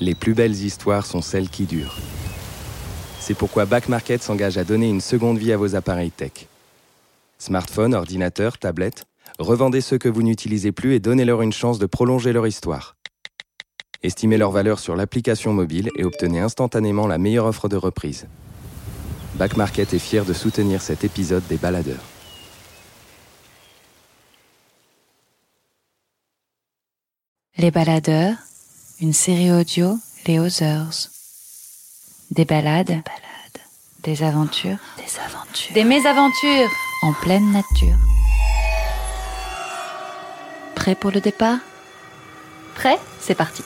Les plus belles histoires sont celles qui durent. C'est pourquoi Back Market s'engage à donner une seconde vie à vos appareils tech. Smartphones, ordinateurs, tablettes, revendez ceux que vous n'utilisez plus et donnez-leur une chance de prolonger leur histoire. Estimez leur valeur sur l'application mobile et obtenez instantanément la meilleure offre de reprise. Back Market est fier de soutenir cet épisode des baladeurs. Les baladeurs, une série audio Les Others. Des balades, des aventures, des aventures, des mésaventures en pleine nature. Prêt pour le départ? Prêt? C'est parti.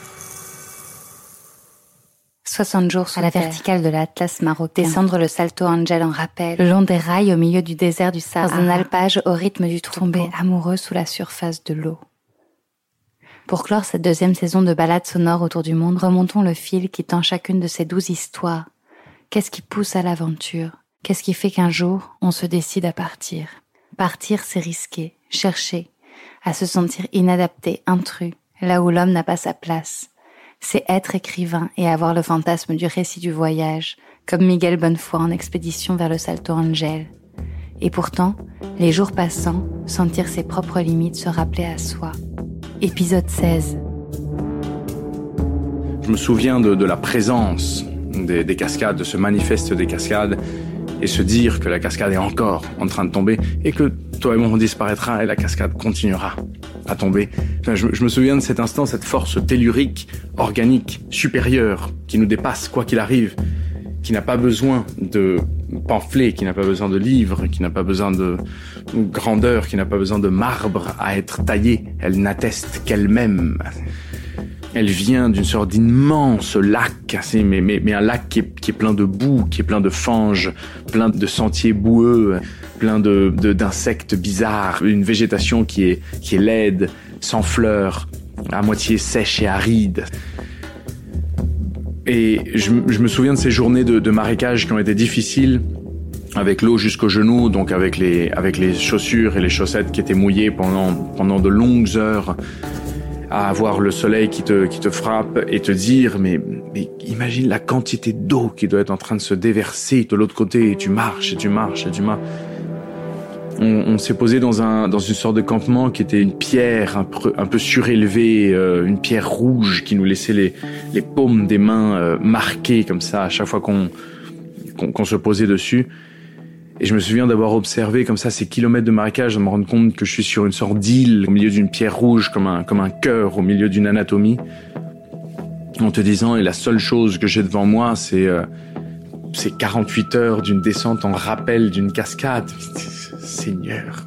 60 jours sur la verticale de l'Atlas marocain. Descendre le Salto Angel en rappel. Le long des rails au milieu du désert du Sahara. Dans un alpage au rythme du troupeau. Tomber amoureux sous la surface de l'eau. Pour clore cette deuxième saison de balades sonores autour du monde, remontons le fil qui tend chacune de ces douze histoires. Qu'est-ce qui pousse à l'aventure? Qu'est-ce qui fait qu'un jour, on se décide à partir? Partir, c'est risquer, chercher, à se sentir inadapté, intrus, là où l'homme n'a pas sa place. C'est être écrivain et avoir le fantasme du récit du voyage, comme Miguel Bonnefoy en expédition vers le Salto Angel. Et pourtant, les jours passant, sentir ses propres limites, se rappeler à soi. Épisode 16. Je me souviens de, de la présence des, des cascades, de ce manifeste des cascades, et se dire que la cascade est encore en train de tomber et que toi et moi on disparaîtra et la cascade continuera à tomber. Je me souviens de cet instant, cette force tellurique, organique, supérieure, qui nous dépasse quoi qu'il arrive, qui n'a pas besoin de pamphlets, qui n'a pas besoin de livres, qui n'a pas besoin de grandeur, qui n'a pas besoin de marbre à être taillé. Elle n'atteste qu'elle-même. Elle vient d'une sorte d'immense lac, mais, mais, un lac qui est, plein de boue, qui est plein de fanges, plein de sentiers boueux, plein de d'insectes bizarres, une végétation qui est laide, sans fleurs, à moitié sèche et aride. Et je, me souviens de ces journées de, de marécage qui ont été difficiles, avec l'eau jusqu'aux genoux, donc avec les, avec les chaussures et les chaussettes qui étaient mouillées pendant, pendant de longues heures à avoir le soleil qui te, qui te frappe et te dire mais, mais imagine la quantité d'eau qui doit être en train de se déverser de l'autre côté et tu marches et tu marches et tu marches. On, s'est posé dans, un, dans une sorte de campement qui était une pierre un peu, surélevée, euh, une pierre rouge qui nous laissait les, les paumes des mains euh, marquées comme ça à chaque fois qu'on qu'on qu se posait dessus. Et je me souviens d'avoir observé comme ça ces kilomètres de marécage, de me rendre compte que je suis sur une sorte d'île au milieu d'une pierre rouge, comme un, comme un cœur au milieu d'une anatomie. En te disant, et la seule chose que j'ai devant moi, c'est euh, ces 48 heures d'une descente en rappel d'une cascade. Seigneur,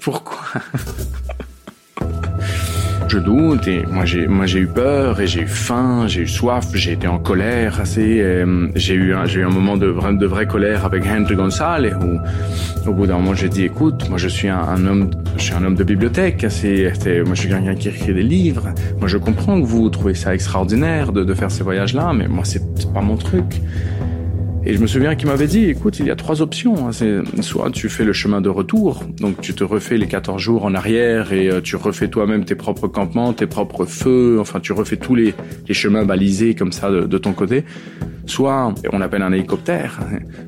pourquoi? Je doute et moi j'ai moi j'ai eu peur et j'ai eu faim, j'ai eu soif, j'ai été en colère assez euh, j'ai eu j'ai eu un moment de vraie de vraie colère avec Henry Gonzalez où au bout d'un moment j'ai dit écoute, moi je suis un, homme je suis un homme de bibliothèque, c'est moi je suis quelqu'un qui écrit des livres. Moi je comprends que vous trouvez ça extraordinaire de faire ces voyages là, mais moi c'est pas mon truc. Et je me souviens qu'il m'avait dit, écoute, il y a trois options. Hein. Soit tu fais le chemin de retour, donc tu te refais les 14 jours en arrière et euh, tu refais toi-même tes propres campements, tes propres feux, enfin tu refais tous les, les chemins balisés comme ça de ton côté. Soit on appelle un hélicoptère.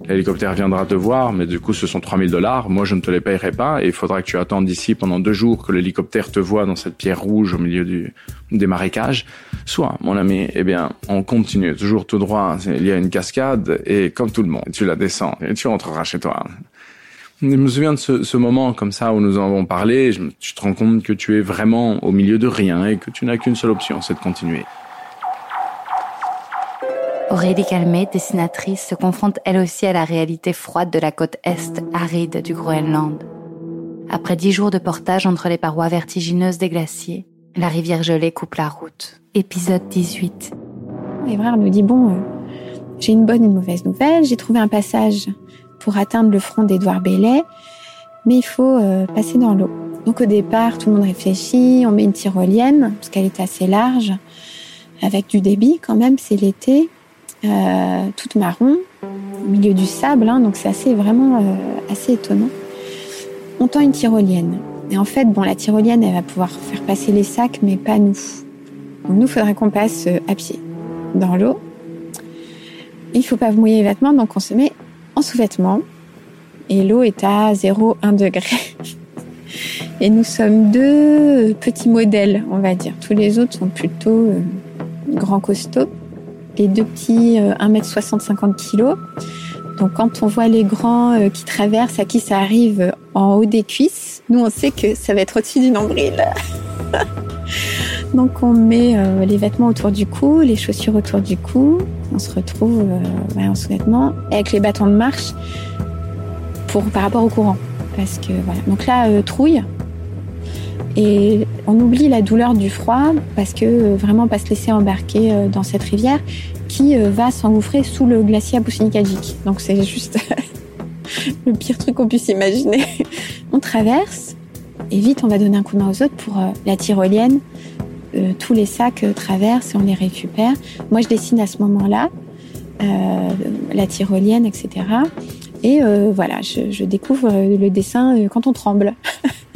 L'hélicoptère viendra te voir, mais du coup ce sont 3000 dollars. Moi je ne te les payerai pas et il faudra que tu attendes d'ici pendant deux jours que l'hélicoptère te voit dans cette pierre rouge au milieu du, des marécages. Soit, mon ami, eh bien, on continue toujours tout droit. Il y a une cascade et comme tout le monde, tu la descends et tu rentreras chez toi. Je me souviens de ce, ce moment comme ça où nous en avons parlé. Je, tu te rends compte que tu es vraiment au milieu de rien et que tu n'as qu'une seule option, c'est de continuer. Aurélie Calmet, dessinatrice, se confronte elle aussi à la réalité froide de la côte est aride du Groenland. Après dix jours de portage entre les parois vertigineuses des glaciers, la rivière gelée coupe la route. Épisode 18. Evrard nous dit bon, euh, j'ai une bonne et une mauvaise nouvelle. J'ai trouvé un passage pour atteindre le front d'Édouard Bellet, mais il faut euh, passer dans l'eau. Donc au départ, tout le monde réfléchit, on met une tyrolienne parce qu'elle est assez large, avec du débit quand même. C'est l'été, euh, toute marron, au milieu du sable, hein, donc c'est assez vraiment euh, assez étonnant. On tend une tyrolienne. Et en fait, bon, la tyrolienne, elle va pouvoir faire passer les sacs, mais pas nous. Donc nous, faudrait qu'on passe à pied dans l'eau. Il faut pas mouiller les vêtements, donc on se met en sous-vêtements. Et l'eau est à 0,1 degré. Et nous sommes deux petits modèles, on va dire. Tous les autres sont plutôt euh, grands costauds. Les deux petits, 1m60, 50 kg. Donc quand on voit les grands euh, qui traversent, à qui ça arrive en haut des cuisses, nous on sait que ça va être au-dessus du nombril. Donc on met euh, les vêtements autour du cou, les chaussures autour du cou. On se retrouve euh, en sous-vêtements avec les bâtons de marche pour par rapport au courant. Parce que voilà. Donc là, euh, trouille. Et on oublie la douleur du froid parce que vraiment pas se laisser embarquer dans cette rivière qui va s'engouffrer sous le glacier Apoussinikagic. Donc c'est juste le pire truc qu'on puisse imaginer. on traverse et vite on va donner un coup de main aux autres pour la tyrolienne euh, tous les sacs euh, traversent et on les récupère. Moi, je dessine à ce moment-là euh, la tyrolienne, etc. Et voilà, je, découvre le dessin quand on tremble.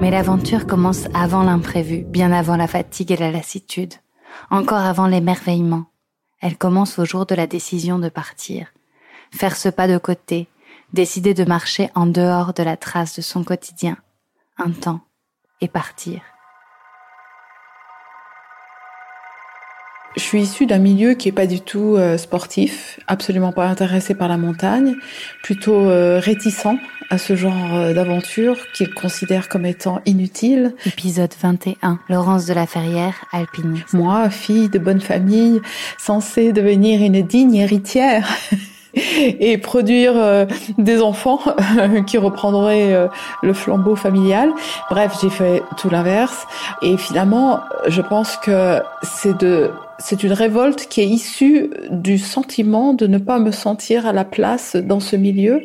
Mais l'aventure commence avant l'imprévu, bien avant la fatigue et la lassitude, encore avant l'émerveillement. Elle commence au jour de la décision de partir. Faire ce pas de côté, décider de marcher en dehors de la trace de son quotidien, un temps, et partir. Je suis issue d'un milieu qui est pas du tout euh, sportif, absolument pas intéressé par la montagne, plutôt euh, réticent à ce genre euh, d'aventure qu'il considère comme étant inutile. Épisode 21. Laurence de la Ferrière, alpiniste. Moi, fille de bonne famille, censée devenir une digne héritière et produire euh, des enfants qui reprendraient euh, le flambeau familial. Bref, j'ai fait tout l'inverse. Et finalement, je pense que c'est de c'est une révolte qui est issue du sentiment de ne pas me sentir à la place dans ce milieu.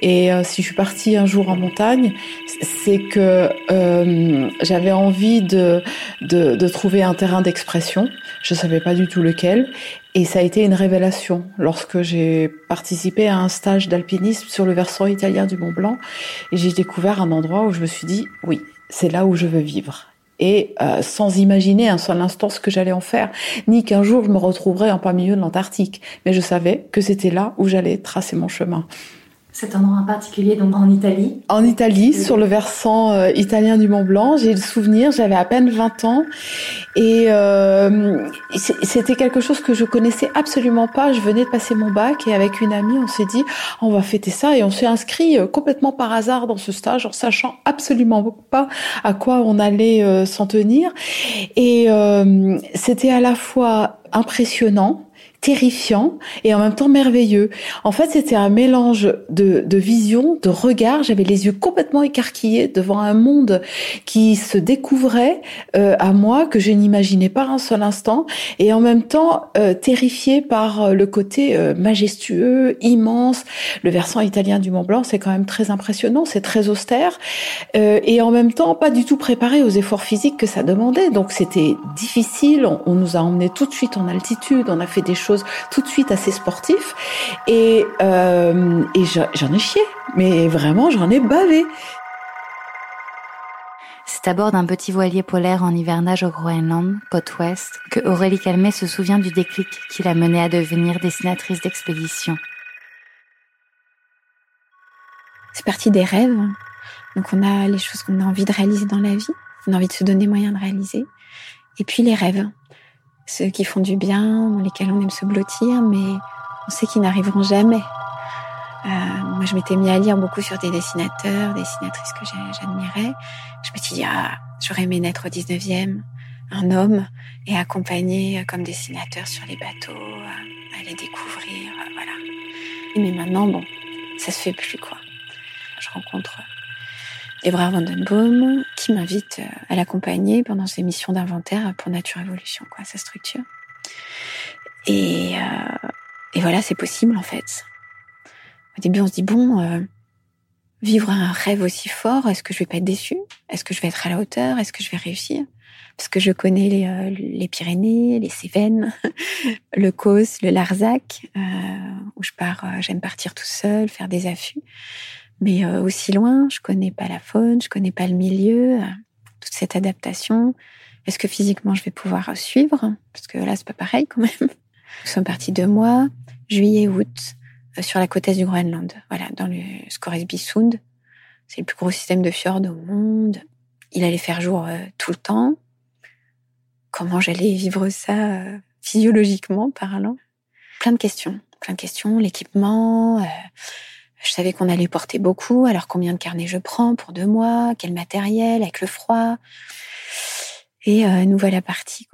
Et euh, si je suis partie un jour en montagne, c'est que euh, j'avais envie de, de, de, trouver un terrain d'expression. Je savais pas du tout lequel. Et ça a été une révélation lorsque j'ai participé à un stage d'alpinisme sur le versant italien du Mont Blanc. Et j'ai découvert un endroit où je me suis dit, oui, c'est là où je veux vivre et euh, sans imaginer un seul instant ce que j'allais en faire, ni qu'un jour je me retrouverais en plein milieu de l'Antarctique. Mais je savais que c'était là où j'allais tracer mon chemin. Cet endroit en particulier, donc en Italie En Italie, sur le versant euh, italien du Mont Blanc. J'ai le souvenir, j'avais à peine 20 ans. Et euh, c'était quelque chose que je connaissais absolument pas. Je venais de passer mon bac et avec une amie, on s'est dit, on va fêter ça. Et on s'est inscrit euh, complètement par hasard dans ce stage, en sachant absolument pas à quoi on allait s'en tenir. Et c'était à la fois impressionnant, terrifiant et en même temps merveilleux. En fait, c'était un mélange de, de vision, de regard. J'avais les yeux complètement écarquillés devant un monde qui se découvrait euh, à moi que je n'imaginais pas un seul instant et en même temps euh, terrifié par euh, le côté majestueux, immense. Le versant italien du Mont Blanc, c'est quand même très impressionnant, c'est très austère et en même temps pas du tout préparé aux efforts physiques que ça demandait. Donc c'était difficile. On, on nous a emmenés tout de suite en altitude. On a fait des choses tout de suite assez sportif. Et, euh, et j'en ai chié. Mais vraiment, j'en ai bavé. C'est à bord d'un petit voilier polaire en hivernage au Groenland, côte ouest, que Aurélie Calmet se souvient du déclic qui l'a menée à devenir dessinatrice d'expédition. C'est parti des rêves. Donc on a les choses qu'on a envie de réaliser dans la vie, on a envie de se donner moyen de réaliser. Et puis les rêves ceux qui font du bien, dans lesquels on aime se blottir, mais on sait qu'ils n'arriveront jamais. Euh, moi, je m'étais mis à lire beaucoup sur des dessinateurs, dessinatrices que j'admirais. Je me suis dit, ah, j'aurais aimé naître au 19e, un homme, et accompagner comme dessinateur sur les bateaux, euh, aller découvrir, euh, voilà. Mais maintenant, bon, ça se fait plus, quoi. Je rencontre Evra Vandenboom, qui m'invite euh, à l'accompagner pendant ses missions d'inventaire pour Nature Évolution, quoi, sa structure. Et, euh, et voilà, c'est possible en fait. Au début, on se dit bon, euh, vivre un rêve aussi fort, est-ce que je vais pas être déçu Est-ce que je vais être à la hauteur? Est-ce que je vais réussir? Parce que je connais les, les Pyrénées, les Cévennes, le Causse, le Larzac, où je pars, j'aime partir tout seul, faire des affûts. Mais euh, aussi loin, je connais pas la faune, je connais pas le milieu, toute cette adaptation. Est-ce que physiquement je vais pouvoir suivre? Parce que là, c'est pas pareil quand même. Nous sommes partis deux mois, juillet, août, sur la côte est du Groenland. Voilà, dans le Scoresby-Sund. C'est le plus gros système de fjord au monde. Il allait faire jour tout le temps. Comment j'allais vivre ça physiologiquement parlant? Plein de questions, plein de questions. L'équipement, je savais qu'on allait porter beaucoup, alors combien de carnets je prends pour deux mois, quel matériel, avec le froid. Et euh, nous voilà partis.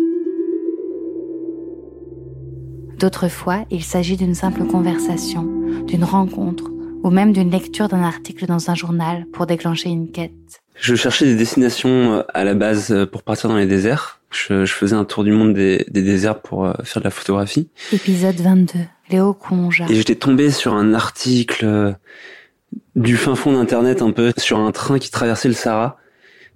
D'autres fois, il s'agit d'une simple conversation, d'une rencontre, ou même d'une lecture d'un article dans un journal pour déclencher une quête. Je cherchais des destinations euh, à la base euh, pour partir dans les déserts. Je, faisais un tour du monde des, déserts pour faire de la photographie. Épisode 22. Léo. Et j'étais tombé sur un article euh, du fin fond d'internet un peu sur un train qui traversait le Sahara.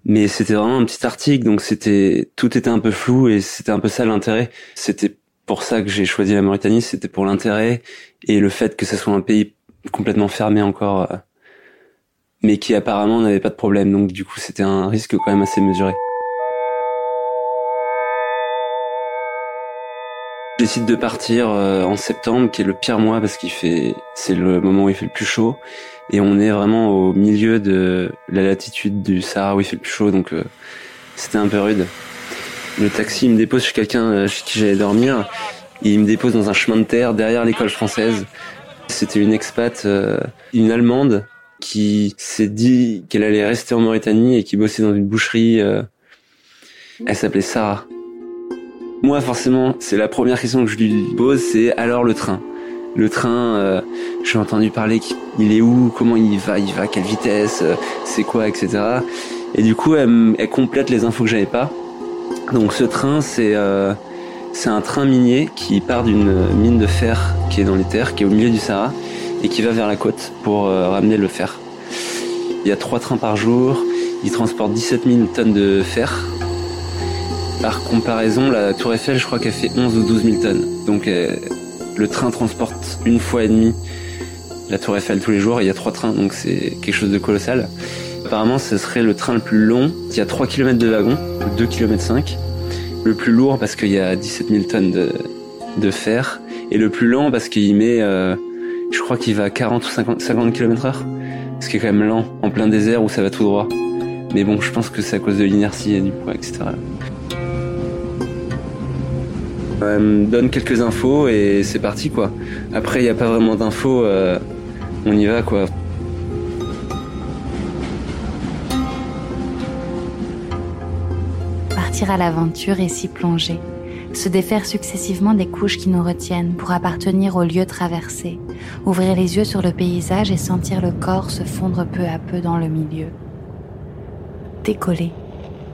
Mais c'était vraiment un petit article, donc c'était tout était un peu flou et c'était un peu ça l'intérêt. C'était pour ça que j'ai choisi la Mauritanie, c'était pour l'intérêt et le fait que ce soit un pays complètement fermé encore, euh, mais qui apparemment n'avait pas de problème. Donc du coup, c'était un risque quand même assez mesuré. J'décide de partir euh, en septembre, qui est le pire mois parce qu'il fait, c'est le moment où il fait le plus chaud, et on est vraiment au milieu de la latitude du Sahara où il fait le plus chaud, donc euh, c'était un peu rude. Le taxi me dépose chez quelqu'un euh, chez qui j'allais dormir, il me dépose dans un chemin de terre derrière l'école française. C'était une expat, une Allemande, qui s'est dit qu'elle allait rester en Mauritanie et qui bossait dans une boucherie. elle s'appelait Sarah. Moi, forcément, c'est la première question que je lui pose, c'est alors le train. Le train, euh, j'ai entendu parler qu'il est où, comment il va, il va quelle vitesse, euh, c'est quoi, etc. Et du coup, elle, complète les infos que j'avais pas. Donc ce train, c'est euh, c'est un train minier qui part d'une mine de fer qui est dans les terres, qui est au milieu du Sahara, et qui va vers la côte pour ramener le fer. Il y a trois trains par jour, ils transportent 17 000 tonnes de fer par comparaison, la Tour Eiffel, je crois qu'elle fait 11 ou 12 000 tonnes. Donc euh, le train transporte une fois et demie la Tour Eiffel tous les jours. il y a trois trains, donc c'est quelque chose de colossal. Apparemment, ce serait le train le plus long. Il y a 3 km de wagon, 2 km 5. Le plus lourd parce qu'il y a 17 000 tonnes de, fer. Et le plus lent parce qu'il met, euh, je crois qu'il va à 40 ou 50, 50 km heure. Ce qui est quand même lent, en plein désert où ça va tout droit. Mais bon, je pense que c'est à cause de l'inertie et du poids, etc. Me donne quelques infos et c'est parti quoi. Après il n'y a pas vraiment d'infos, euh, on y va quoi. Partir à l'aventure et s'y plonger. Se défaire successivement des couches qui nous retiennent pour appartenir au lieu traversé. Ouvrir les yeux sur le paysage et sentir le corps se fondre peu à peu dans le milieu. Décoller.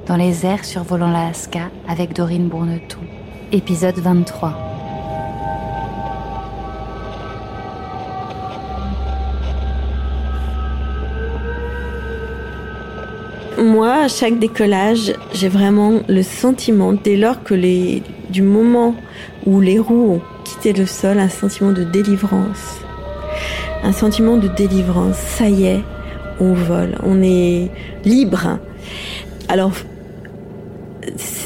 Dans les airs survolant l'Alaska avec Dorine Bournetou épisode 23. Moi, à chaque décollage, j'ai vraiment le sentiment, dès lors que les, du moment où les roues ont quitté le sol, un sentiment de délivrance. Un sentiment de délivrance. Ça y est, on vole, on est libre. Alors,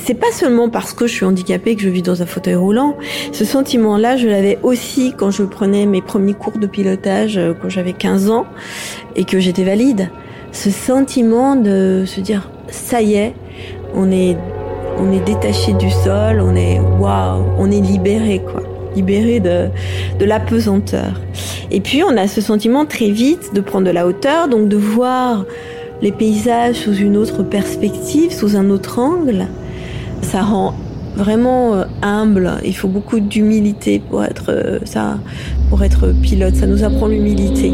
c'est pas seulement parce que je suis handicapée que je vis dans un fauteuil roulant. Ce sentiment-là, je l'avais aussi quand je prenais mes premiers cours de pilotage euh, quand j'avais 15 ans et que j'étais valide. Ce sentiment de se dire ça y est, on est on est détaché du sol, on est waouh, on est libéré quoi libéré de, de l'apesanteur. Et puis on a ce sentiment très vite de prendre de la hauteur, donc de voir les paysages sous une autre perspective, sous un autre angle. Ça rend vraiment euh, humble. Il faut beaucoup d'humilité pour être euh, ça, pour être pilote. Ça nous apprend l'humilité.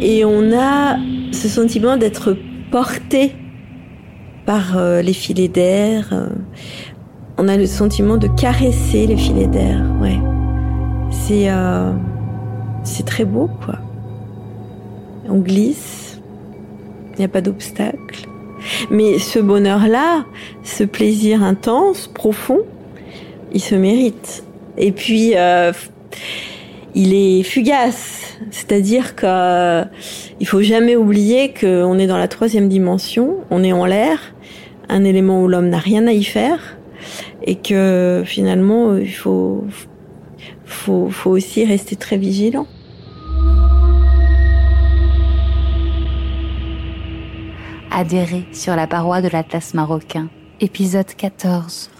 Et on a ce sentiment d'être porté par euh, les filets d'air. On a le sentiment de caresser les filets d'air. Ouais, c'est c'est très beau quoi. On glisse. Il n'y a pas d'obstacle. Mais ce bonheur-là, ce plaisir intense, profond, il se mérite. Et puis, euh, il est fugace. C'est-à-dire qu'il il faut jamais oublier qu'on est dans la troisième dimension, on est en l'air, un élément où l'homme n'a rien à y faire, et que finalement, il faut aussi rester très vigilant. Adhérer sur la paroi de l'Atlas marocain. Épisode 14.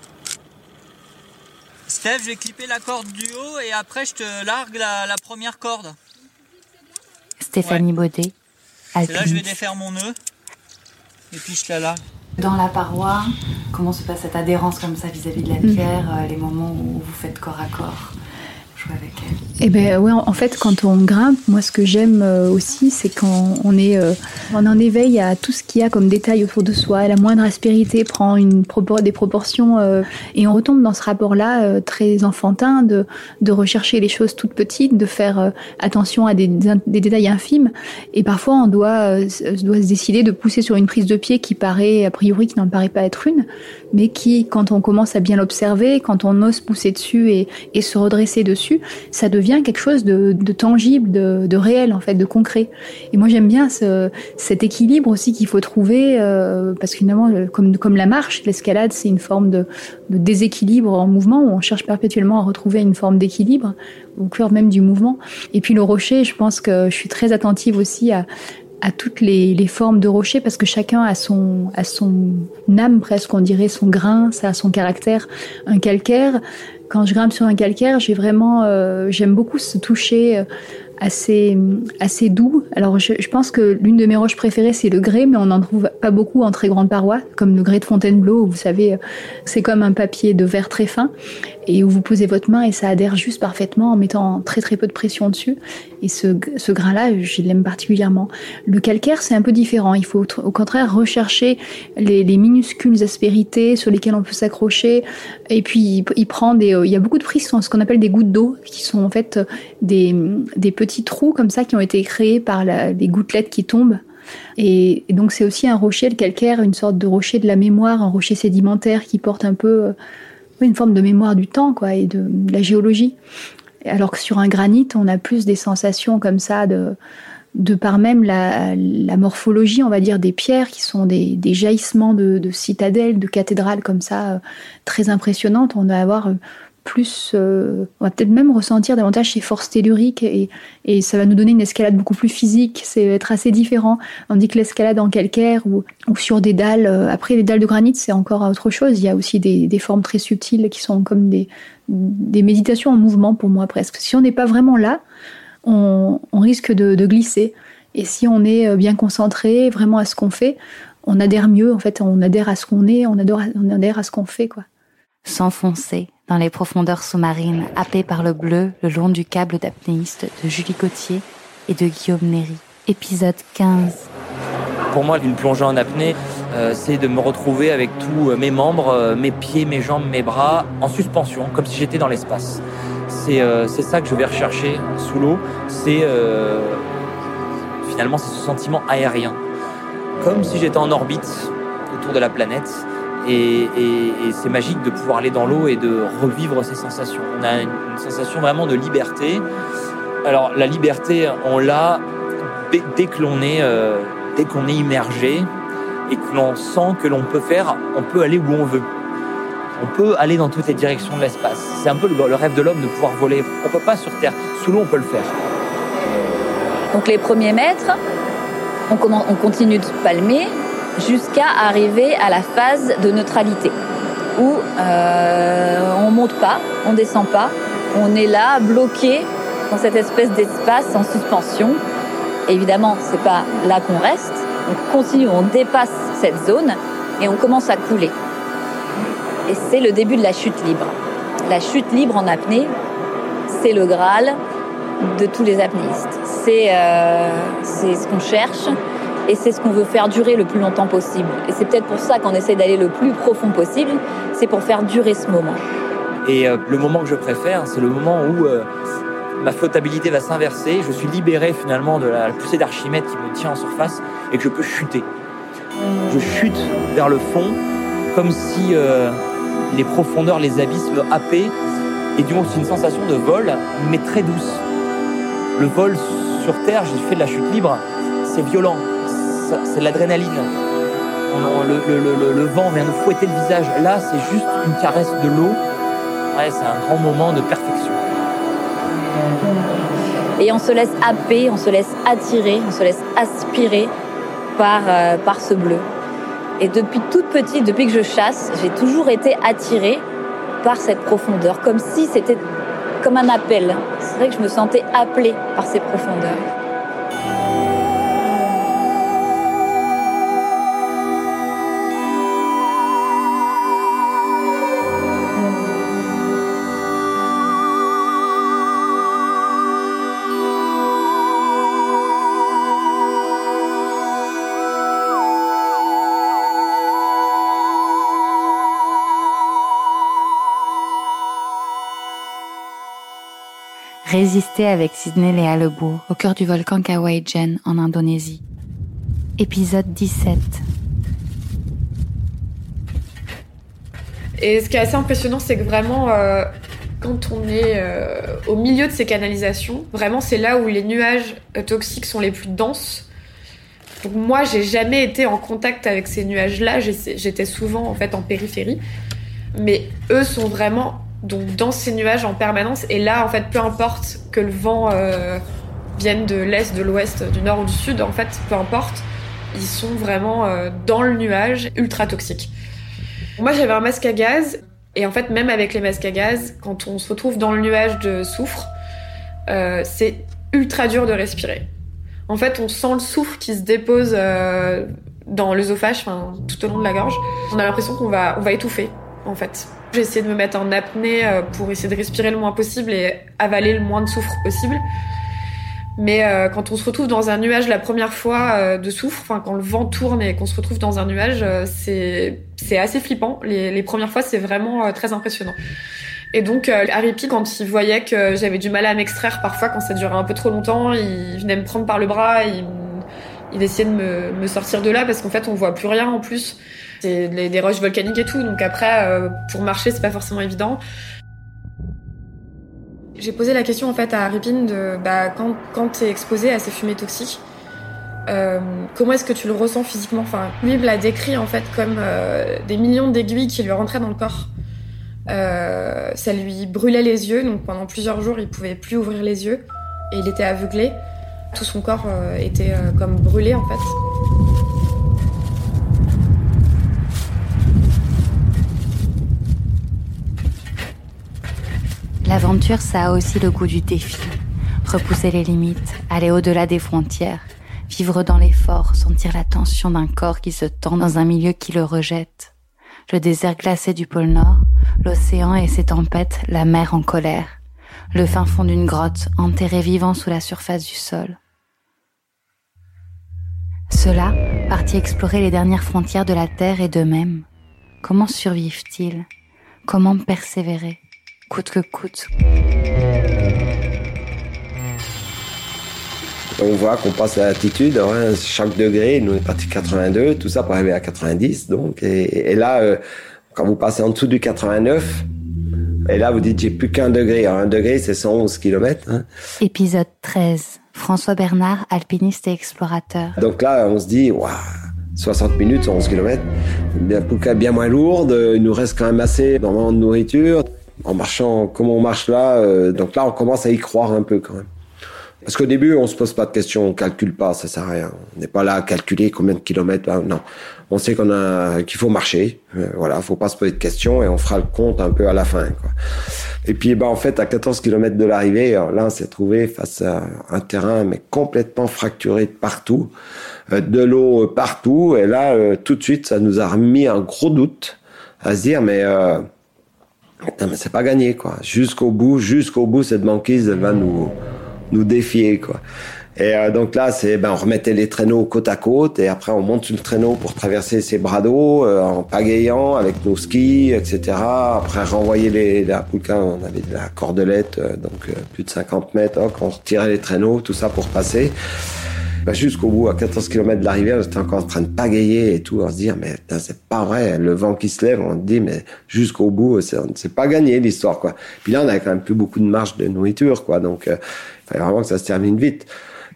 Steph, je vais clipper la corde du haut et après je te largue la, première corde. Stéphanie Baudet. là, je vais défaire mon nœud et puis je la largue. Dans la paroi, comment se passe cette adhérence comme ça vis-à-vis de la pierre, euh, les moments où vous faites corps à corps? Avec Eh ben ouais, en fait, quand on grimpe, moi, ce que j'aime euh, aussi, c'est quand on est euh, en éveil à tout ce qu'il y a comme détail autour de soi. La moindre aspérité prend des proportions euh, et on retombe dans ce rapport-là très enfantin de, de rechercher les choses toutes petites, de faire attention à des, détails infimes. Et parfois, on doit, doit se décider de pousser sur une prise de pied qui paraît, a priori, qui n'en paraît pas être une, mais qui, quand on commence à bien l'observer, quand on ose pousser dessus et se redresser dessus, ça devient quelque chose de, tangible, de, réel en fait, de concret. Et moi j'aime bien cet équilibre aussi qu'il faut trouver, euh, parce que finalement, comme, comme la marche, l'escalade, c'est une forme de, déséquilibre en mouvement où on cherche perpétuellement à retrouver une forme d'équilibre au cœur même du mouvement. Et puis le rocher, je pense que je suis très attentive aussi à, toutes les, formes de rocher parce que chacun a son, a son âme presque, on dirait son grain, ça a son caractère. Un calcaire, quand je grimpe sur un calcaire, j'ai vraiment, euh, j'aime beaucoup ce toucher euh, assez, doux. Alors, je, pense que l'une de mes roches préférées, c'est le grès, mais on n'en trouve pas beaucoup en très grande paroi, comme le grès de Fontainebleau, vous savez, c'est comme un papier de verre très fin, et où vous posez votre main et ça adhère juste parfaitement en mettant très peu de pression dessus. Et ce, grain-là, je l'aime particulièrement. Le calcaire, c'est un peu différent. Il faut au contraire rechercher les, les minuscules aspérités sur lesquelles on peut s'accrocher. Et puis, il, prend des, il y a beaucoup de prix, ce qu'on appelle des gouttes d'eau, qui sont en fait des, des petits petits trous comme ça qui ont été créés par la, des gouttelettes qui tombent. Et, donc c'est aussi un rocher, le calcaire, une sorte de rocher de la mémoire, un rocher sédimentaire qui porte un peu euh, une forme de mémoire du temps quoi, et de, la géologie. Alors que sur un granit, on a plus des sensations comme ça de, par même la, morphologie, on va dire, des pierres qui sont des, jaillissements de, de, citadelles, de cathédrales comme ça, euh, très impressionnantes. On va avoir euh, plus, euh, on va peut-être même ressentir davantage ces forces telluriques et, et, ça va nous donner une escalade beaucoup plus physique, c'est être assez différent. On dit que l'escalade en calcaire ou, ou, sur des dalles, euh, après les dalles de granit c'est encore autre chose, il y a aussi des, des, formes très subtiles qui sont comme des, des méditations en mouvement pour moi presque. Si on n'est pas vraiment là, on, on risque de, de, glisser et si on est euh, bien concentré vraiment à ce qu'on fait, on adhère mieux en fait, on adhère à ce qu'on est, on on adhère à ce qu'on fait quoi. S'enfoncer dans les profondeurs sous-marines, happées par le bleu le long du câble d'apnéiste de Julie Gauthier et de Guillaume Néry. Épisode 15. Pour moi, une plongée en apnée, euh, c'est de me retrouver avec tous euh, mes membres, euh, mes pieds, mes jambes, mes bras en suspension, comme si j'étais dans l'espace. C'est ça que je vais rechercher sous l'eau. C'est finalement ce sentiment aérien, comme si j'étais en orbite autour de la planète et, c'est magique de pouvoir aller dans l'eau et de revivre ces sensations. On a une, sensation vraiment de liberté. Alors la liberté, on l'a dès, que l'on est, euh, dès qu'on est immergé et que l'on sent que l'on peut faire, on peut aller où on veut. On peut aller dans toutes les directions de l'espace. C'est un peu le, rêve de l'homme de pouvoir voler. On peut pas sur Terre. Sous l'eau, on peut le faire. Donc les premiers mètres, on, on continue de palmer, jusqu'à arriver à la phase de neutralité où euh, on monte pas, on descend pas, on est là bloqué dans cette espèce d'espace en suspension. Évidemment, c'est pas là qu'on reste. On continue, on dépasse cette zone et on commence à couler. Et c'est le début de la chute libre. La chute libre en apnée, c'est le Graal de tous les apnéistes. C'est euh, ce qu'on cherche, et c'est ce qu'on veut faire durer le plus longtemps possible. Et c'est peut-être pour ça qu'on essaie d'aller le plus profond possible, c'est pour faire durer ce moment. Et euh, le moment que je préfère, c'est le moment où euh, ma flottabilité va s'inverser, je suis libéré finalement de la, poussée d'Archimède qui me tient en surface et que je peux chuter. Je chute vers le fond comme si euh, les profondeurs, les abysses me happaient. Et du moins, c'est une sensation de vol, mais très douce. le vol sur Terre, j'ai fait de la chute libre, c'est violent, c'est de l'adrénaline. Le, vent vient de fouetter le visage. Là, c'est juste une caresse de l'eau. Ouais, c'est un grand moment de perfection. Et on se laisse happer, on se laisse attirer, on se laisse aspirer par, euh, par ce bleu. Et depuis toute petite, depuis que je chasse, j'ai toujours été attirée par cette profondeur, comme si c'était comme un appel. C'est vrai que je me sentais appelée par ces profondeurs. Résister avec Sidney Léa Lebourg au cœur du volcan Kawaïjen en Indonésie. Épisode 17. Et ce qui est assez impressionnant, c'est que vraiment, euh, quand on est euh, au milieu de ces canalisations, vraiment c'est là où les nuages euh, toxiques sont les plus denses. Donc moi, j'ai jamais été en contact avec ces nuages-là. J'étais souvent en fait en périphérie, mais eux sont vraiment donc dans ces nuages en permanence. Et là, en fait, peu importe que le vent euh, vienne de l'est, de l'ouest, du nord ou du sud, en fait, peu importe, ils sont vraiment euh, dans le nuage, ultra toxiques. Moi, j'avais un masque à gaz, et en fait, même avec les masques à gaz, quand on se retrouve dans le nuage de soufre, euh, c'est ultra dur de respirer. En fait, on sent le soufre qui se dépose dans l'œsophage, tout au long de la gorge. On a l'impression qu'on va, on va étouffer, en fait. J'ai essayé de me mettre en apnée euh, pour essayer de respirer le moins possible et avaler le moins de soufre possible. Mais euh, quand on se retrouve dans un nuage la première fois euh, de soufre, enfin quand le vent tourne et qu'on se retrouve dans un nuage, c'est c'est assez flippant. Les, les premières fois, c'est vraiment très impressionnant. Et donc Harry P, quand il voyait que j'avais du mal à m'extraire parfois quand ça durait un peu trop longtemps, il venait me prendre par le bras, il, il essayait de me, me sortir de là parce qu'en fait on voit plus rien en plus. C'est des roches volcaniques et tout, donc après, euh, pour marcher, c'est pas forcément évident. J'ai posé la question en fait à Ripin de bah, quand, quand tu es exposé à ces fumées toxiques, euh, comment est-ce que tu le ressens physiquement? Enfin, lui il l'a décrit en fait comme euh, des millions d'aiguilles qui lui rentraient dans le corps. ça lui brûlait les yeux, donc pendant plusieurs jours il pouvait plus ouvrir les yeux et il était aveuglé. Tout son corps était comme brûlé en fait. L'aventure, ça a aussi le goût du défi. Repousser les limites, aller au-delà des frontières, vivre dans l'effort, sentir la tension d'un corps qui se tend dans un milieu qui le rejette. Le désert glacé du pôle Nord, l'océan et ses tempêtes, la mer en colère, le fin fond d'une grotte enterré vivant sous la surface du sol. Ceux-là, partis explorer les dernières frontières de la Terre et d'eux-mêmes. Comment survivent-ils? Comment persévérer? Coûte que coûte. On voit qu'on passe à l'altitude, hein, chaque degré, nous on est parti 82, tout ça pour arriver à 90. Donc, et, là, euh, quand vous passez en dessous du 89, et là vous dites j'ai plus qu'un degré. un degré c'est 111 km. Hein. Épisode 13. François Bernard, alpiniste et explorateur. Donc là, on se dit, waouh, 60 minutes, 111 km, bien, bien moins lourde, il nous reste quand même assez de nourriture en marchant comme on marche là. Euh, donc là, on commence à y croire un peu quand même. Parce qu'au début, on se pose pas de questions, on calcule pas, ça sert à rien. On n'est pas là à calculer combien de kilomètres. Ben, non, on sait qu'on a qu'il faut marcher. Euh, voilà, faut pas se poser de questions et on fera le compte un peu à la fin. Et puis, ben en fait, à 14 kilomètres de l'arrivée, là, on s'est trouvé face à un terrain mais complètement fracturé de partout, euh, de l'eau partout. Et là, tout de suite, ça nous a remis un gros doute à se dire, mais non, mais c'est pas gagné, quoi. Jusqu'au bout, jusqu'au bout, cette banquise, elle va nous, nous défier, quoi. Et euh, donc là, c'est, ben, on remettait les traîneaux côte à côte, et après, on monte sur le traîneau pour traverser ces bras euh, en pagayant, avec nos skis, etc. Après, renvoyer les, la poulka, on avait de la cordelette, euh, donc plus de 50 mètres, on retirait les traîneaux, tout ça pour passer. Bah, jusqu'au bout, à 14 km de l'arrivée, on était encore en train de pagayer et tout, on se dire, mais c'est pas vrai, le vent qui se lève, on dit, mais jusqu'au bout, c'est pas gagné l'histoire, quoi. Puis là, on avait quand même plus beaucoup de marge de nourriture, quoi, donc euh, fallait vraiment que ça se termine vite.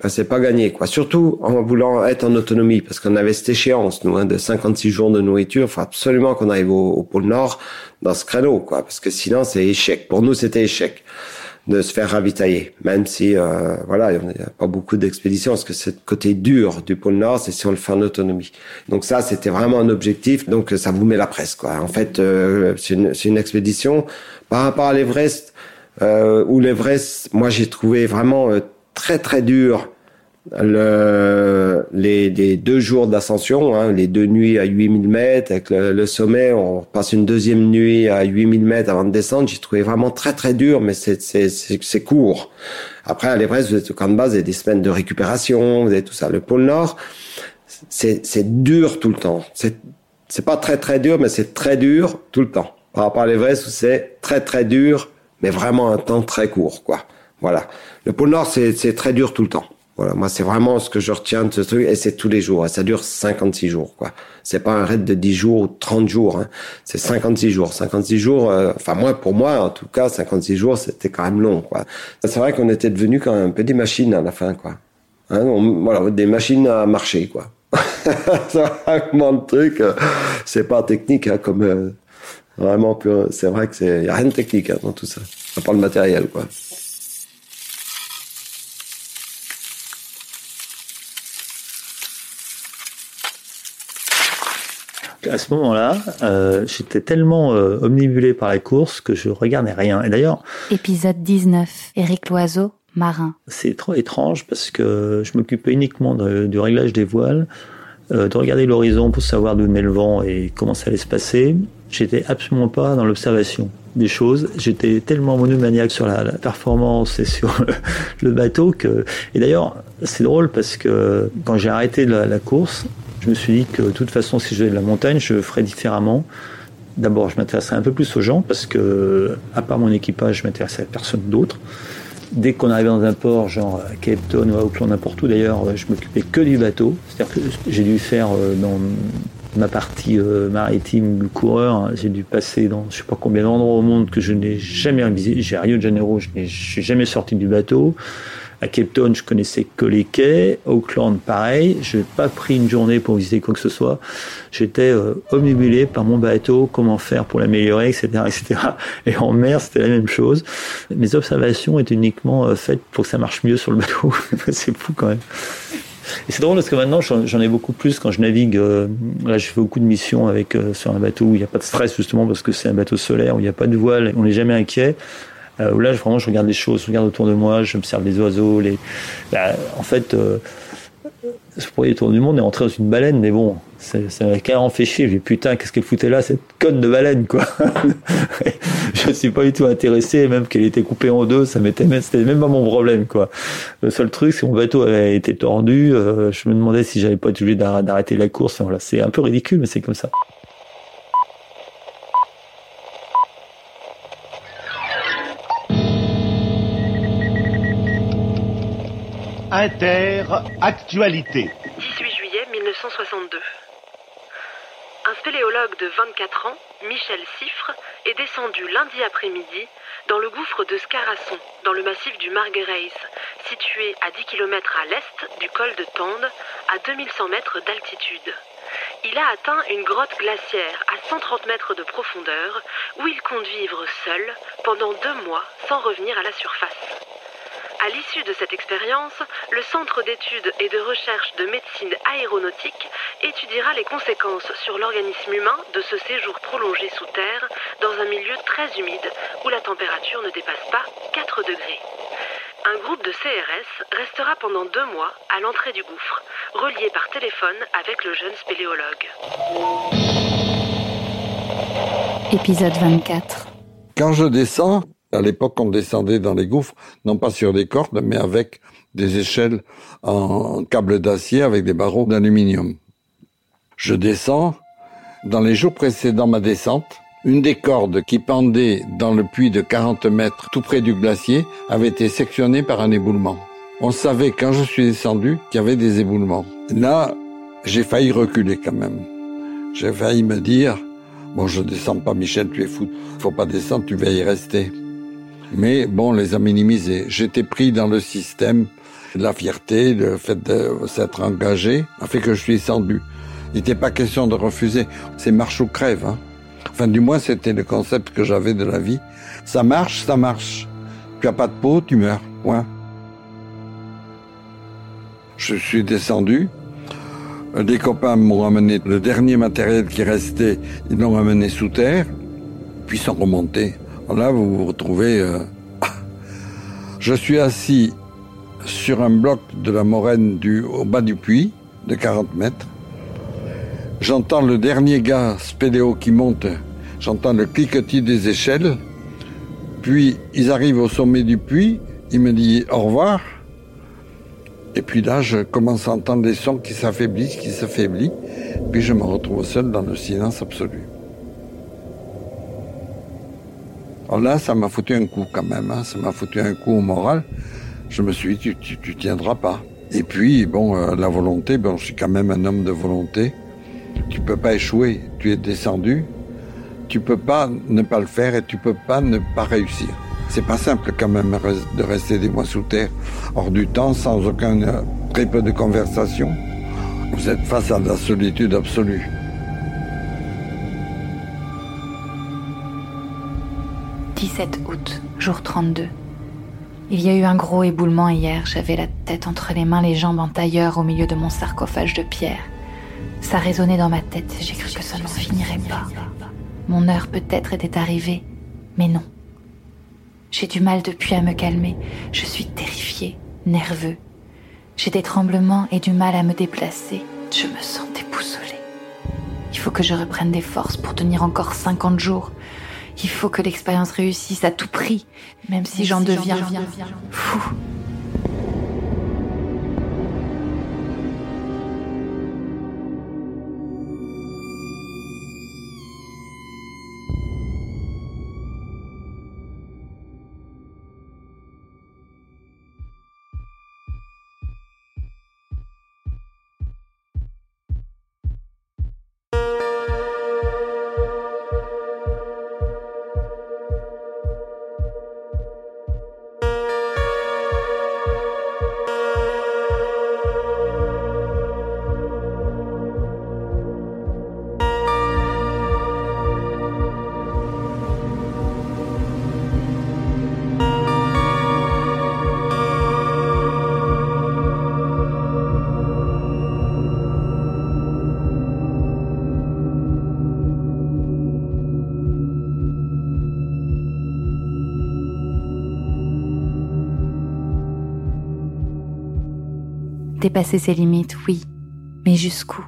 Ben, c'est pas gagné, quoi. Surtout en voulant être en autonomie, parce qu'on avait cette échéance, nous, hein, de 56 jours de nourriture. Il faut absolument qu'on arrive au, au, pôle Nord dans ce créneau, quoi, parce que sinon c'est échec. Pour nous, c'était échec de se faire ravitailler, même si euh, voilà, il n'y a pas beaucoup d'expéditions, parce que c'est le côté dur du pôle Nord, c'est si on le fait en autonomie. Donc ça, c'était vraiment un objectif. Donc ça vous met la presse, quoi. En fait, euh, c'est une, une, expédition par rapport à l'Everest, euh, où l'Everest, moi j'ai trouvé vraiment euh, très très dur le, les, les, deux jours d'ascension, hein, les deux nuits à 8000 mètres, avec le, le, sommet, on passe une deuxième nuit à 8000 mètres avant de descendre. J'ai trouvé vraiment très très dur, mais c'est court. Après, à l'Everest, vous êtes au camp de base, vous avez des semaines de récupération, vous avez tout ça. Le pôle Nord, c'est dur tout le temps. C'est pas très très dur, mais c'est très dur tout le temps. Par rapport à l'Everest, c'est très très dur, mais vraiment un temps très court, quoi. Voilà. Le pôle Nord, c'est très dur tout le temps. Voilà, moi c'est vraiment ce que je retiens de ce truc et c'est tous les jours. Et ça dure 56 jours, quoi. C'est pas un raid de 10 jours ou 30 jours. Hein. C'est 56 jours. 56 jours. Euh, enfin moi, pour moi en tout cas, 56 jours, c'était quand même long, quoi. C'est vrai qu'on était devenus quand même un peu des machines à la fin, quoi. Hein, voilà, des machines à marcher, quoi. c'est vraiment le truc. Euh, c'est pas technique, hein, comme euh, vraiment. C'est vrai que c'est y a rien de technique hein, dans tout ça. À part le matériel, quoi. À ce moment-là, euh, j'étais tellement euh, omnibulé par la course que je regardais rien. Et d'ailleurs, épisode 19, Éric Loiseau, marin. C'est trop étrange parce que je m'occupais uniquement de, du réglage des voiles, euh, de regarder l'horizon pour savoir d'où venait le vent et comment ça allait se passer. J'étais absolument pas dans l'observation des choses. J'étais tellement monomaniaque sur la, la, performance et sur le bateau que. Et d'ailleurs, c'est drôle parce que quand j'ai arrêté la, la course, je me suis dit que de toute façon, si je vais de la montagne, je ferais différemment. D'abord, je m'intéresserais un peu plus aux gens parce que, à part mon équipage, je m'intéressais à personne d'autre. Dès qu'on arrivait dans un port, genre à Cape Town ou Auckland, n'importe où d'ailleurs, je m'occupais que du bateau. C'est-à-dire que j'ai dû faire dans ma partie maritime coureur, hein, j'ai dû passer dans je sais pas combien d'endroits au monde que je n'ai jamais visité. J'ai Rio de Janeiro, je n'ai jamais sorti du bateau. À Cape Town, je connaissais que les quais. Auckland, pareil. Je n'ai pas pris une journée pour visiter quoi que ce soit. J'étais euh, omnibulé par mon bateau, comment faire pour l'améliorer, etc., etc. Et en mer, c'était la même chose. Mes observations étaient uniquement euh, faites pour que ça marche mieux sur le bateau. C'est fou quand même. Et c'est drôle parce que maintenant j'en ai beaucoup plus quand je navigue. Euh, là, je fais beaucoup de missions avec euh, sur un bateau où il n'y a pas de stress justement parce que c'est un bateau solaire où il n'y a pas de voile, on n'est jamais inquiet. Euh, où là, vraiment, je regarde les choses, je regarde autour de moi, j'observe les oiseaux. Les... Bah, en fait, euh, ce premier tour du monde est entré dans une baleine, mais bon, ça m'a carrément fait chier. J'ai putain, qu'est-ce qu'elle foutait là, cette conne de baleine, quoi. je ne suis pas du tout intéressé, même qu'elle était coupée en deux, ça m'était même, même pas mon problème, quoi. Le seul truc, c'est que mon bateau avait été tordu. Euh, je me demandais si j'avais pas été obligé d'arrêter la course. Voilà, c'est un peu ridicule, mais c'est comme ça. Inter-actualité. 18 juillet 1962. Un spéléologue de 24 ans, Michel Siffre, est descendu lundi après-midi dans le gouffre de Scarasson, dans le massif du Marguerite, situé à 10 km à l'est du col de Tende, à 2100 mètres d'altitude. Il a atteint une grotte glaciaire à 130 mètres de profondeur, où il compte vivre seul pendant deux mois sans revenir à la surface. À l'issue de cette expérience, le Centre d'études et de recherche de médecine aéronautique étudiera les conséquences sur l'organisme humain de ce séjour prolongé sous terre dans un milieu très humide où la température ne dépasse pas 4 degrés. Un groupe de CRS restera pendant deux mois à l'entrée du gouffre, relié par téléphone avec le jeune spéléologue. Épisode 24. Quand je descends, à l'époque, on descendait dans les gouffres, non pas sur des cordes, mais avec des échelles en câble d'acier avec des barreaux d'aluminium. Je descends. Dans les jours précédant ma descente, une des cordes qui pendait dans le puits de 40 mètres tout près du glacier avait été sectionnée par un éboulement. On savait quand je suis descendu qu'il y avait des éboulements. Là, j'ai failli reculer quand même. J'ai failli me dire, bon, je descends pas, Michel, tu es fou. Faut pas descendre, tu vas y rester. Mais bon, on les a minimisés. J'étais pris dans le système. La fierté, le fait de s'être engagé a fait que je suis descendu. Il n'était pas question de refuser. C'est marche ou crève. Hein. Enfin, du moins, c'était le concept que j'avais de la vie. Ça marche, ça marche. Tu as pas de peau, tu meurs. Point. Je suis descendu. Des copains m'ont ramené le dernier matériel qui restait. Ils l'ont ramené sous terre, puis sont remontés. Là, vous vous retrouvez. Euh, je suis assis sur un bloc de la moraine du, au bas du puits, de 40 mètres. J'entends le dernier gars spéléo qui monte. J'entends le cliquetis des échelles. Puis ils arrivent au sommet du puits. Il me dit au revoir. Et puis là, je commence à entendre des sons qui s'affaiblissent, qui s'affaiblissent. Puis je me retrouve seul dans le silence absolu. Alors là, ça m'a foutu un coup quand même. Hein. Ça m'a foutu un coup au moral. Je me suis dit, tu, tiendras pas. Et puis, bon, euh, la volonté, bon, je suis quand même un homme de volonté. Tu peux pas échouer. Tu es descendu. Tu peux pas ne pas le faire et tu peux pas ne pas réussir. C'est pas simple quand même de rester des mois sous terre, hors du temps, sans aucun, euh, très peu de conversation. Vous êtes face à la solitude absolue. 17 août, jour 32. Il y a eu un gros éboulement hier, j'avais la tête entre les mains, les jambes en tailleur au milieu de mon sarcophage de pierre. Ça résonnait dans ma tête, j'ai cru que ça n'en finirait pas. Mon heure peut-être était arrivée, mais non. J'ai du mal depuis à me calmer, je suis terrifiée, nerveux. J'ai des tremblements et du mal à me déplacer, je me sens déboussolée. Il faut que je reprenne des forces pour tenir encore 50 jours. Il faut que l'expérience réussisse à tout prix, même si j'en deviens fou. Dépasser ses limites, oui, mais jusqu'où?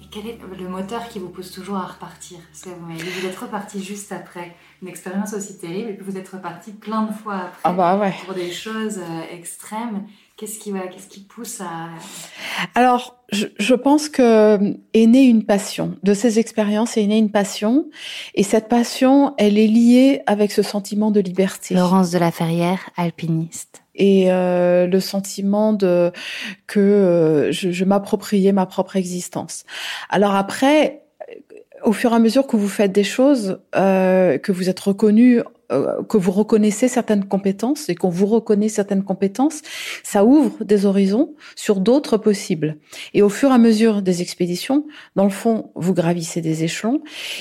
Et quel est le moteur qui vous pousse toujours à repartir? Parce que vous, êtes reparti juste après une expérience aussi terrible, et puis vous êtes reparti plein de fois après ah bah ouais. pour des choses euh, extrêmes. Qu'est-ce qui, qu'est-ce qui pousse à... Alors, je, je, pense que est née une passion. De ces expériences est née une passion. Et cette passion, elle est liée avec ce sentiment de liberté. Laurence de la Ferrière, alpiniste et euh, le sentiment de que euh, je, je m'appropriais ma propre existence. Alors après, au fur et à mesure que vous faites des choses, euh, que vous êtes reconnu euh, que vous reconnaissez certaines compétences et qu'on vous reconnaît certaines compétences, ça ouvre des horizons sur d'autres possibles. Et au fur et à mesure des expéditions, dans le fond, vous gravissez des échelons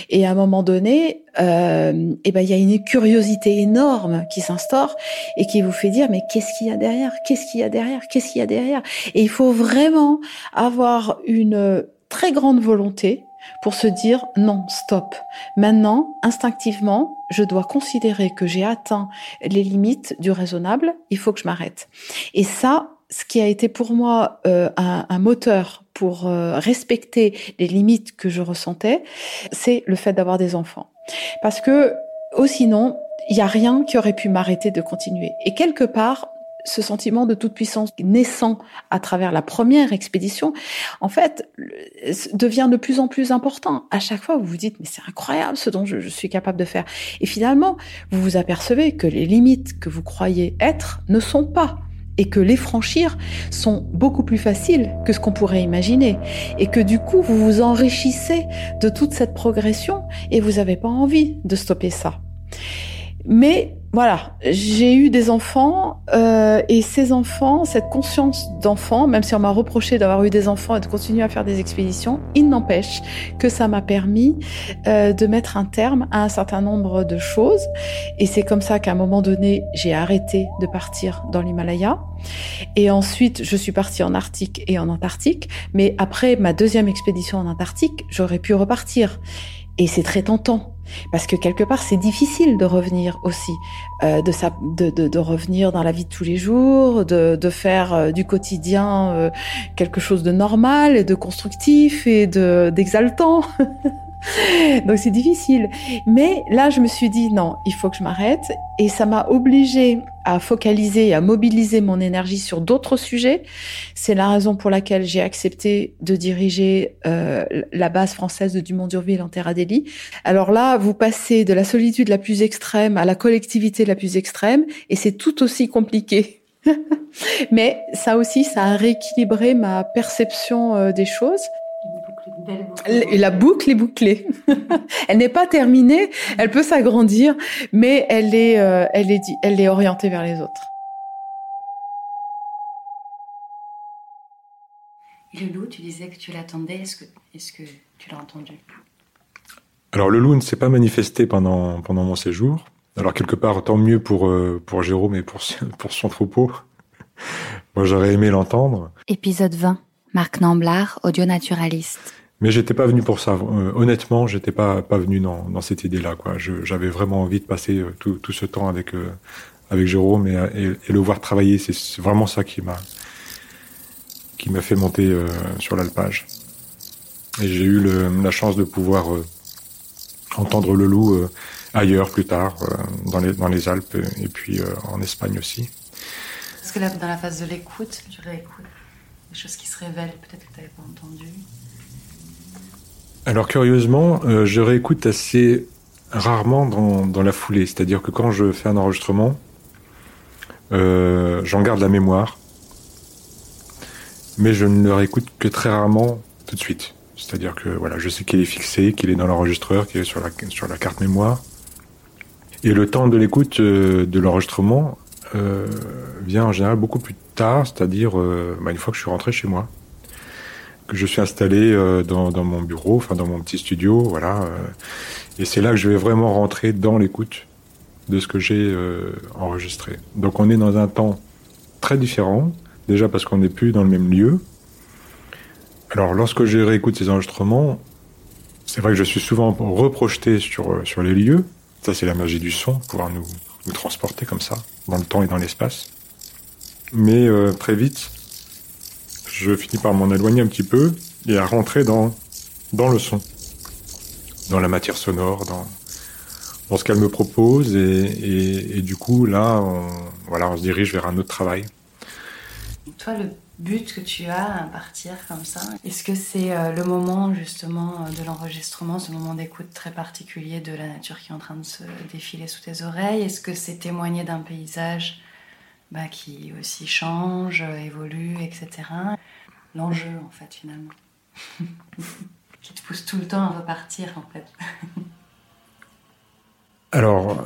et à un moment donné, euh, eh ben il y a une curiosité énorme qui s'instaure et qui vous fait dire mais qu'est-ce qu'il y a derrière? Qu'est-ce qu'il y a derrière? Qu'est-ce qu'il y a derrière? Et il faut vraiment avoir une très grande volonté pour se dire non, stop. Maintenant, instinctivement, je dois considérer que j'ai atteint les limites du raisonnable, il faut que je m'arrête. Et ça, ce qui a été pour moi euh, un, moteur pour euh, respecter les limites que je ressentais, c'est le fait d'avoir des enfants. Parce que, oh, sinon, il n'y a rien qui aurait pu m'arrêter de continuer. Et quelque part, ce sentiment de toute puissance naissant à travers la première expédition, en fait, devient de plus en plus important. À chaque fois, vous vous dites, mais c'est incroyable ce dont je, suis capable de faire. Et finalement, vous vous apercevez que les limites que vous croyez être ne sont pas et que les franchir sont beaucoup plus faciles que ce qu'on pourrait imaginer. Et que du coup, vous vous enrichissez de toute cette progression et vous n'avez pas envie de stopper ça. Mais voilà, j'ai eu des enfants euh, et ces enfants, cette conscience d'enfant, même si on m'a reproché d'avoir eu des enfants et de continuer à faire des expéditions, il n'empêche que ça m'a permis euh, de mettre un terme à un certain nombre de choses. Et c'est comme ça qu'à un moment donné, j'ai arrêté de partir dans l'Himalaya. Et ensuite, je suis partie en Arctique et en Antarctique. Mais après ma deuxième expédition en Antarctique, j'aurais pu repartir. Et c'est très tentant parce que quelque part, c'est difficile de revenir aussi, euh, de, sa, de, de, de, revenir dans la vie de tous les jours, de, de faire euh, du quotidien euh, quelque chose de normal et de constructif et de d'exaltant. Donc c'est difficile. Mais là, je me suis dit non, il faut que je m'arrête. Et ça m'a obligée à focaliser à mobiliser mon énergie sur d'autres sujets. C'est la raison pour laquelle j'ai accepté de diriger euh, la base française de Dumont-Durville en Terre Adélie. Alors là, vous passez de la solitude la plus extrême à la collectivité la plus extrême, et c'est tout aussi compliqué. Mais ça aussi, ça a rééquilibré ma perception euh, des choses. La boucle est bouclée. elle n'est pas terminée, elle peut s'agrandir, mais elle est, euh, elle est, elle est orientée vers les autres. Et le loup, tu disais que tu l'attendais. Est-ce que, est-ce que tu l'as entendu? Alors le loup ne s'est pas manifesté pendant pendant mon séjour. Alors quelque part, tant mieux pour euh, pour Jérôme et pour pour son troupeau. Moi, j'aurais aimé l'entendre. Épisode 20. Marc Namblard, audio naturaliste. Mais j'étais pas venu pour ça. Euh, honnêtement, j'étais pas pas venu dans, dans cette idée-là. J'avais vraiment envie de passer euh, tout, tout ce temps avec euh, avec Jérôme et, le voir travailler. C'est vraiment ça qui m'a qui m'a fait monter sur l'alpage. Et j'ai eu la chance de pouvoir entendre le loup ailleurs plus tard, dans les dans les Alpes et puis en Espagne aussi. Est-ce que là, dans la phase de l'écoute, tu réécoutes des choses qui se révèlent, peut-être que tu n'avais pas entendu alors curieusement, euh, je réécoute assez rarement dans, la foulée. C'est-à-dire que quand je fais un enregistrement, euh, j'en garde la mémoire, mais je ne le réécoute que très rarement tout de suite. C'est-à-dire que voilà, je sais qu'il est fixé, qu'il est dans l'enregistreur, qu'il est sur la, carte mémoire. Et le temps de l'écoute euh, de l'enregistrement vient en général beaucoup plus tard, c'est-à-dire bah, une fois que je suis rentré chez moi que je suis installé euh, dans, dans, mon bureau, enfin dans mon petit studio, voilà. Euh, et c'est là que je vais vraiment rentrer dans l'écoute de ce que j'ai euh, enregistré. Donc on est dans un temps très différent, déjà parce qu'on n'est plus dans le même lieu. Alors lorsque je réécoute ces enregistrements, c'est vrai que je suis souvent reprojeté sur, sur les lieux. Ça c'est la magie du son, pouvoir nous, nous transporter comme ça, dans le temps et dans l'espace. Mais euh, très vite, je finis par m'en éloigner un petit peu et à rentrer dans, dans le son, dans la matière sonore, dans, dans ce qu'elle me propose. Et, et, du coup, là, on, voilà, on se dirige vers un autre travail. Toi, le but que tu as à partir comme ça, est-ce que c'est euh, le moment justement de l'enregistrement, ce moment d'écoute très particulier de la nature qui est en train de se défiler sous tes oreilles? Est-ce que c'est témoigner d'un paysage bah, qui aussi change, évolue, etc. L'enjeu, en fait, finalement. qui te pousse tout le temps à repartir, en fait. Alors,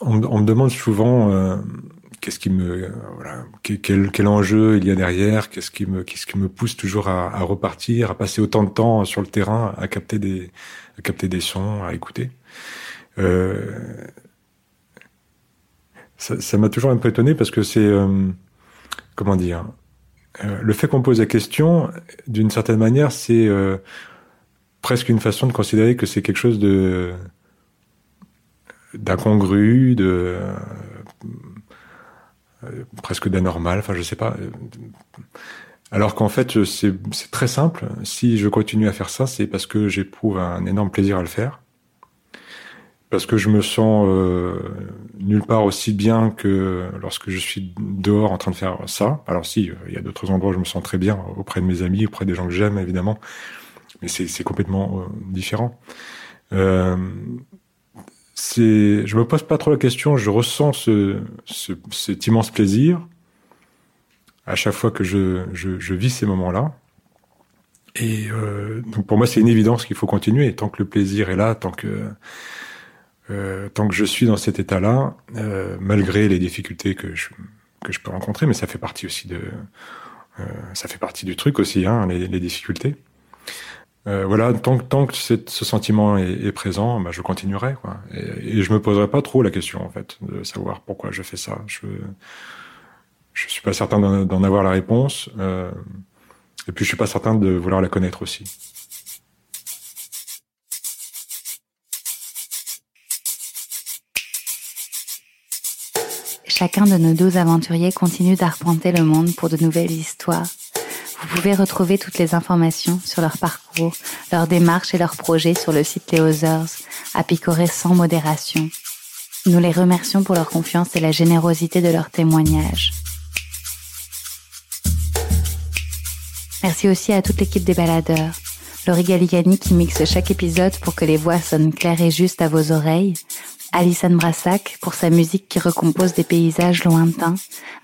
on, on, me demande souvent euh, qu'est-ce qui me, euh, voilà, quel, quel, enjeu il y a derrière, qu'est-ce qui me, qui me pousse toujours à, repartir, à passer autant de temps sur le terrain, à capter des, à capter des sons, à écouter. Euh, ça m'a toujours un peu étonné parce que c'est euh, comment dire euh, le fait qu'on pose la question d'une certaine manière c'est euh, presque une façon de considérer que c'est quelque chose de d'incongru de presque d'anormal enfin je sais pas alors qu'en fait c'est très simple. Si je continue à faire ça c'est parce que j'éprouve un énorme plaisir à le faire parce que je me sens euh, nulle part aussi bien que lorsque je suis dehors en train de faire ça. Alors si, il y a d'autres endroits où je me sens très bien auprès de mes amis, auprès des gens que j'aime évidemment, mais c'est complètement euh, différent. Euh, je me pose pas trop la question, je ressens ce, ce, cet immense plaisir à chaque fois que je, je, je vis ces moments-là. Et euh, donc pour moi, c'est une évidence qu'il faut continuer. Tant que le plaisir est là, tant que euh, tant que je suis dans cet état-là, euh, malgré les difficultés que je, que je peux rencontrer, mais ça fait partie aussi de, euh, ça fait partie du truc aussi, hein, les, les difficultés. Euh, voilà, tant, tant que ce sentiment est, est présent, bah, je continuerai, quoi. Et, et, je me poserai pas trop la question, en fait, de savoir pourquoi je fais ça. Je, je suis pas certain d'en avoir la réponse, euh, et puis je suis pas certain de vouloir la connaître aussi. Chacun de nos douze aventuriers continue d'arpenter le monde pour de nouvelles histoires. Vous pouvez retrouver toutes les informations sur leur parcours, leur démarche et leurs projets sur le site Les Others, à picorer sans modération. Nous les remercions pour leur confiance et la générosité de leurs témoignages. Merci aussi à toute l'équipe des baladeurs. Laurie Galigani qui mixe chaque épisode pour que les voix sonnent claires et justes à vos oreilles, Alison Brassac pour sa musique qui recompose des paysages lointains,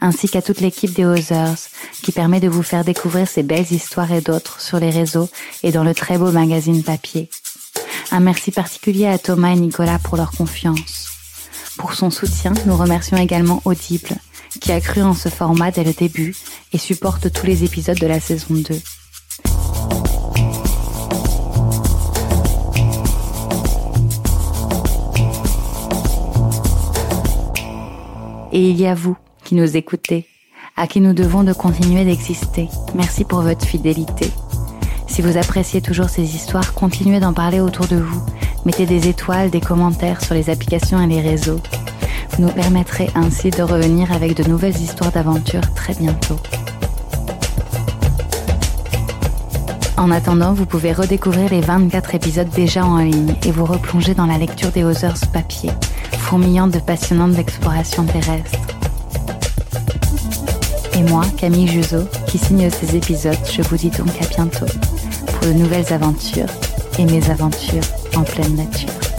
ainsi qu'à toute l'équipe des Others qui permet de vous faire découvrir ces belles histoires et d'autres sur les réseaux et dans le très beau magazine papier. Un merci particulier à Thomas et Nicolas pour leur confiance. Pour son soutien, nous remercions également Audible, qui a cru en ce format dès le début et supporte tous les épisodes de la saison 2. Et il y a vous qui nous écoutez, à qui nous devons de continuer d'exister. Merci pour votre fidélité. Si vous appréciez toujours ces histoires, continuez d'en parler autour de vous. Mettez des étoiles, des commentaires sur les applications et les réseaux. Vous nous permettrez ainsi de revenir avec de nouvelles histoires d'aventure très bientôt. En attendant, vous pouvez redécouvrir les 24 épisodes déjà en ligne et vous replonger dans la lecture des Others papier, fourmillant de passionnantes explorations terrestres. Et moi, Camille Juzo, qui signe ces épisodes, je vous dis donc à bientôt pour de nouvelles aventures et mes aventures en pleine nature.